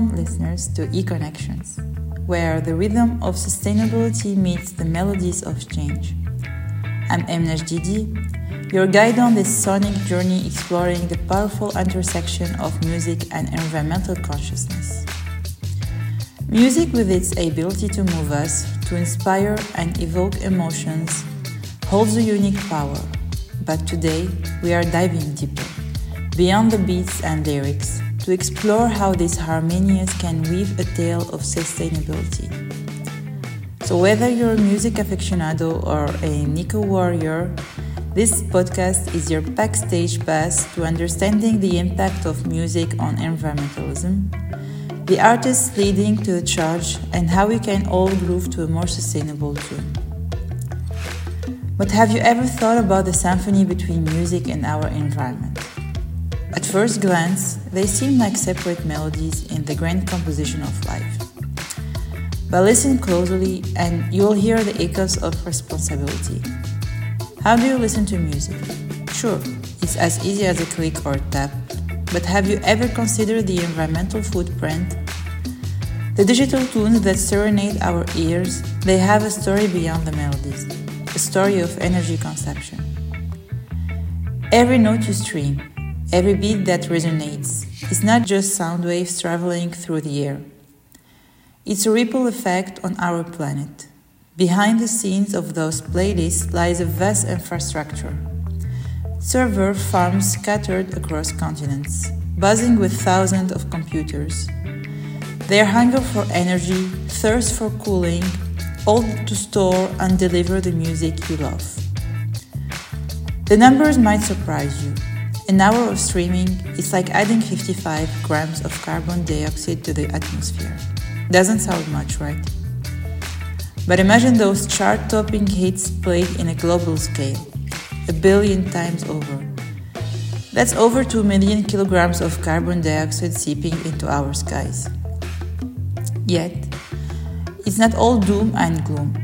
welcome listeners to ECO-nnections, where the rhythm of sustainability meets the melodies of change. I'm Emnej Didi, your guide on this sonic journey exploring the powerful intersection of music and environmental consciousness. Music, with its ability to move us, to inspire and evoke emotions, holds a unique power. But today, we are diving deeper, beyond the beats and lyrics, to explore how these harmonious can weave a tale of sustainability. So, whether you're a music aficionado or an eco warrior, this podcast is your backstage pass to understanding the impact of music on environmentalism, the artists leading to the charge, and how we can all groove to a more sustainable tune. But have you ever thought about the symphony between music and our environment? At first glance, they seem like separate melodies in the grand composition of life. But listen closely and you'll hear the echoes of responsibility. How do you listen to music? Sure, it's as easy as a click or tap, but have you ever considered the environmental footprint? The digital tunes that serenade our ears, they have a story beyond the melodies, a story of energy consumption. Every note you stream, every beat that resonates, is not just sound waves traveling through the air. It's a ripple effect on our planet. Behind the scenes of those playlists lies a vast infrastructure. Server farms scattered across continents, buzzing with thousands of computers. Their hunger for energy, thirst for cooling, all to store and deliver the music you love. The numbers might surprise you. An hour of streaming is like adding 55 grams of carbon dioxide to the atmosphere. Doesn't sound much, right? But imagine those chart topping hits played in a global scale, a billion times over. That's over 2 million kilograms of carbon dioxide seeping into our skies. Yet, it's not all doom and gloom.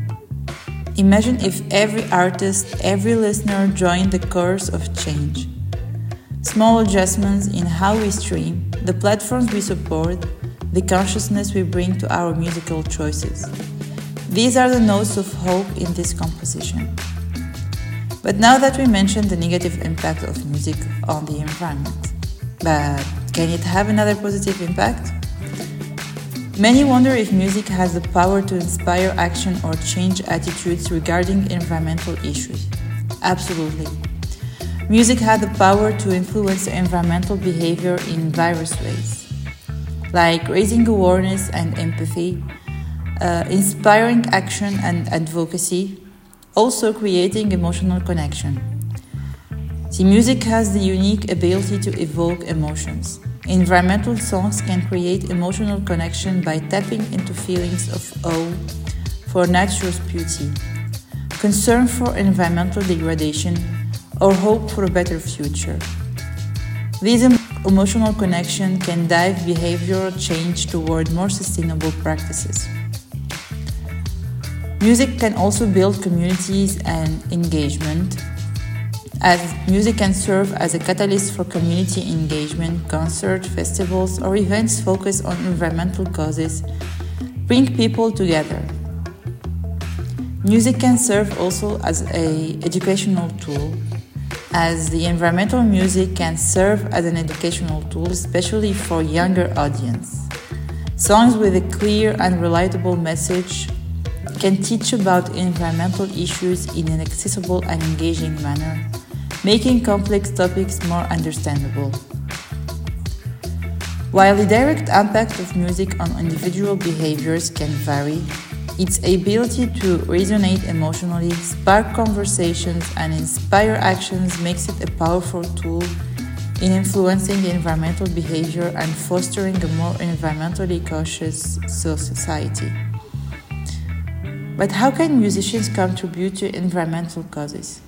Imagine if every artist, every listener joined the course of change. Small adjustments in how we stream, the platforms we support, the consciousness we bring to our musical choices. These are the notes of hope in this composition. But now that we mentioned the negative impact of music on the environment, but can it have another positive impact? Many wonder if music has the power to inspire action or change attitudes regarding environmental issues. Absolutely. Music has the power to influence environmental behavior in various ways, like raising awareness and empathy, uh, inspiring action and advocacy, also creating emotional connection. The music has the unique ability to evoke emotions. Environmental songs can create emotional connection by tapping into feelings of awe for nature's beauty, concern for environmental degradation, or hope for a better future. This emotional connection can drive behavioral change toward more sustainable practices. Music can also build communities and engagement, as music can serve as a catalyst for community engagement, concerts, festivals, or events focused on environmental causes, bring people together. Music can serve also as a educational tool, as the environmental music can serve as an educational tool, especially for younger audience. Songs with a clear and relatable message can teach about environmental issues in an accessible and engaging manner, making complex topics more understandable. While the direct impact of music on individual behaviors can vary, its ability to resonate emotionally, spark conversations, and inspire actions makes it a powerful tool in influencing environmental behavior and fostering a more environmentally conscious society. But how can musicians contribute to environmental causes?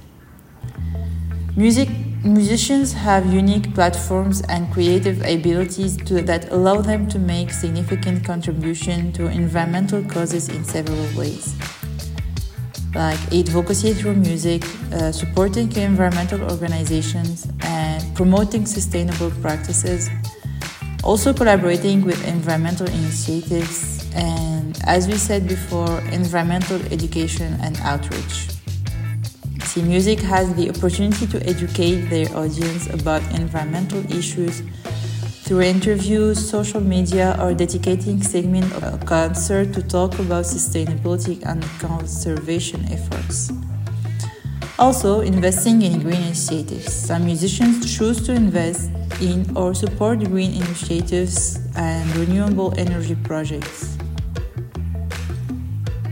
Music, musicians have unique platforms and creative abilities to, that allow them to make significant contribution to environmental causes in several ways. Like advocacy through music, uh, supporting environmental organizations, and promoting sustainable practices, also collaborating with environmental initiatives and, as we said before, environmental education and outreach. See Music has the opportunity to educate their audience about environmental issues through interviews, social media, or dedicating segment of a concert to talk about sustainability and conservation efforts. Also, investing in green initiatives. Some musicians choose to invest in or support green initiatives and renewable energy projects.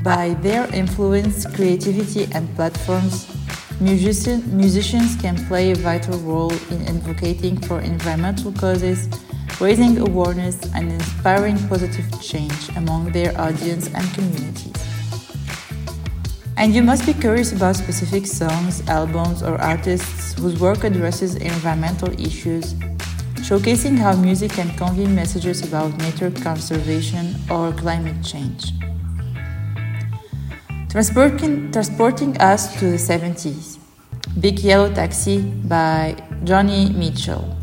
By their influence, creativity, and platforms, musician, musicians can play a vital role in advocating for environmental causes, raising awareness, and inspiring positive change among their audience and communities. And you must be curious about specific songs, albums, or artists whose work addresses environmental issues showcasing how music can convey messages about nature conservation or climate change. Transporting, transporting us to the 70s, Big Yellow Taxi by Joni Mitchell.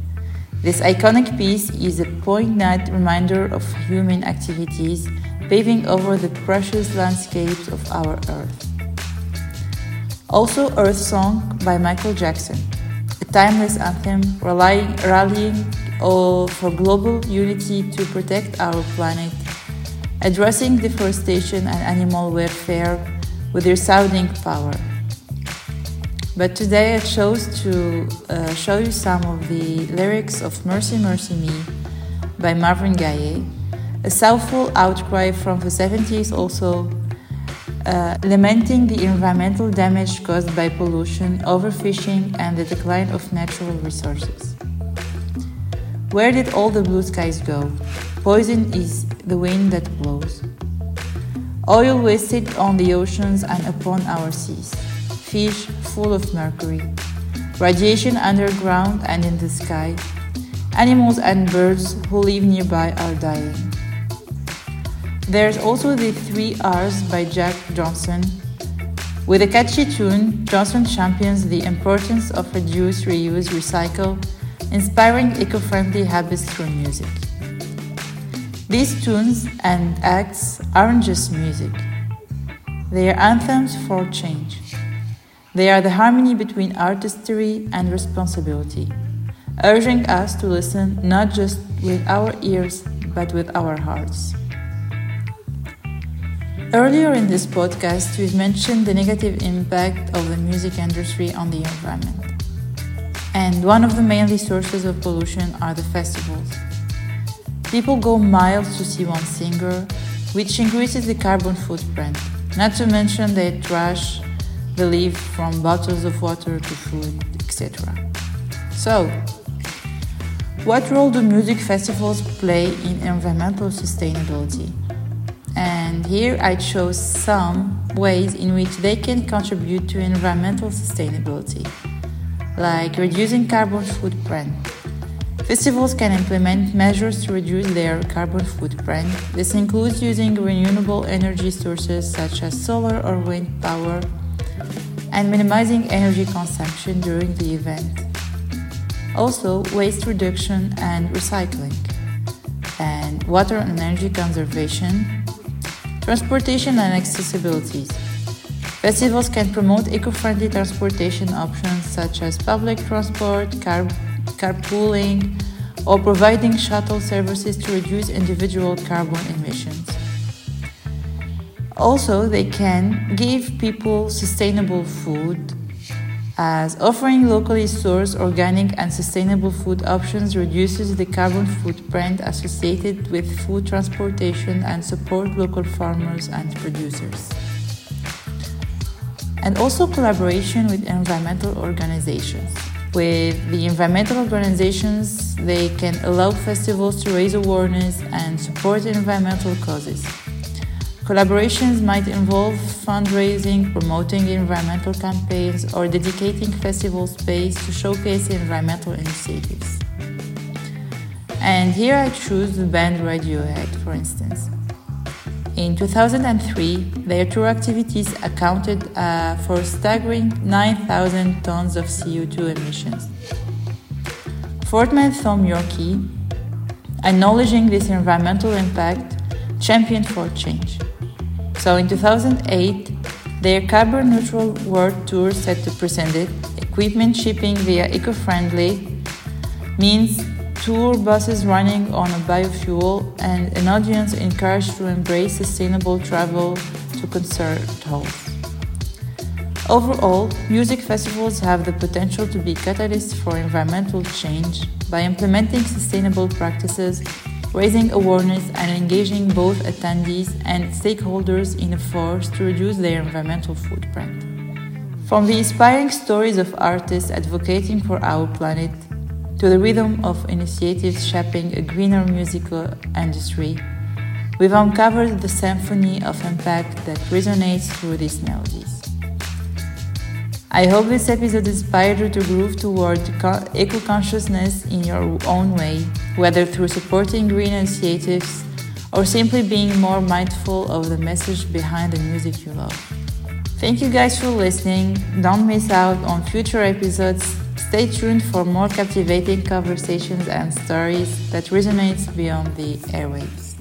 This iconic piece is a poignant reminder of human activities paving over the precious landscapes of our Earth. Also, Earth Song by Michael Jackson a timeless anthem rallying, rallying for global unity to protect our planet, addressing deforestation and animal welfare with resounding power. But today I chose to uh, show you some of the lyrics of Mercy Mercy Me by Marvin Gaye, a soulful outcry from the 70s also uh, lamenting the environmental damage caused by pollution, overfishing, and the decline of natural resources. Where did all the blue skies go? Poison is the wind that blows. Oil wasted on the oceans and upon our seas. Fish full of mercury. Radiation underground and in the sky. Animals and birds who live nearby are dying. There's also the Three R's by Jack Johnson. With a catchy tune, Johnson champions the importance of reduce, reuse, recycle, inspiring eco friendly habits through music. These tunes and acts aren't just music, they are anthems for change. They are the harmony between artistry and responsibility, urging us to listen not just with our ears but with our hearts. Earlier in this podcast, we've mentioned the negative impact of the music industry on the environment. And one of the main sources of pollution are the festivals. People go miles to see one singer, which increases the carbon footprint, not to mention they trash the leaf from bottles of water to food, etc. So, what role do music festivals play in environmental sustainability? and here I chose some ways in which they can contribute to environmental sustainability, like reducing carbon footprint. Festivals can implement measures to reduce their carbon footprint. This includes using renewable energy sources such as solar or wind power and minimizing energy consumption during the event. Also, waste reduction and recycling, and water and energy conservation Transportation and accessibility. Festivals can promote eco-friendly transportation options such as public transport, car- carpooling, or providing shuttle services to reduce individual carbon emissions. Also, they can give people sustainable food as offering locally sourced organic and sustainable food options reduces the carbon footprint associated with food transportation and support local farmers and producers. And also collaboration with environmental organizations. With the environmental organizations, they can allow festivals to raise awareness and support environmental causes. Collaborations might involve fundraising, promoting environmental campaigns, or dedicating festival space to showcase environmental initiatives. And here I choose the band Radiohead, for instance. In 2003, their tour activities accounted uh, for a staggering 9,000 tons of CO2 emissions. Frontman Thom Yorke acknowledging this environmental impact, championed for change. So in 2008, their carbon neutral world tour set to present it, equipment shipping via eco friendly means tour buses running on a biofuel and an audience encouraged to embrace sustainable travel to concert halls. Overall, music festivals have the potential to be catalysts for environmental change by implementing sustainable practices, raising awareness, and engaging both attendees and stakeholders in efforts to reduce their environmental footprint. From the inspiring stories of artists advocating for our planet to the rhythm of initiatives shaping a greener musical industry, we've uncovered the symphony of impact that resonates through these melodies. I hope this episode inspired you to groove toward eco consciousness in your own way, whether through supporting green initiatives or simply being more mindful of the message behind the music you love. Thank you guys for listening. Don't miss out on future episodes. Stay tuned for more captivating conversations and stories that resonate beyond the airwaves.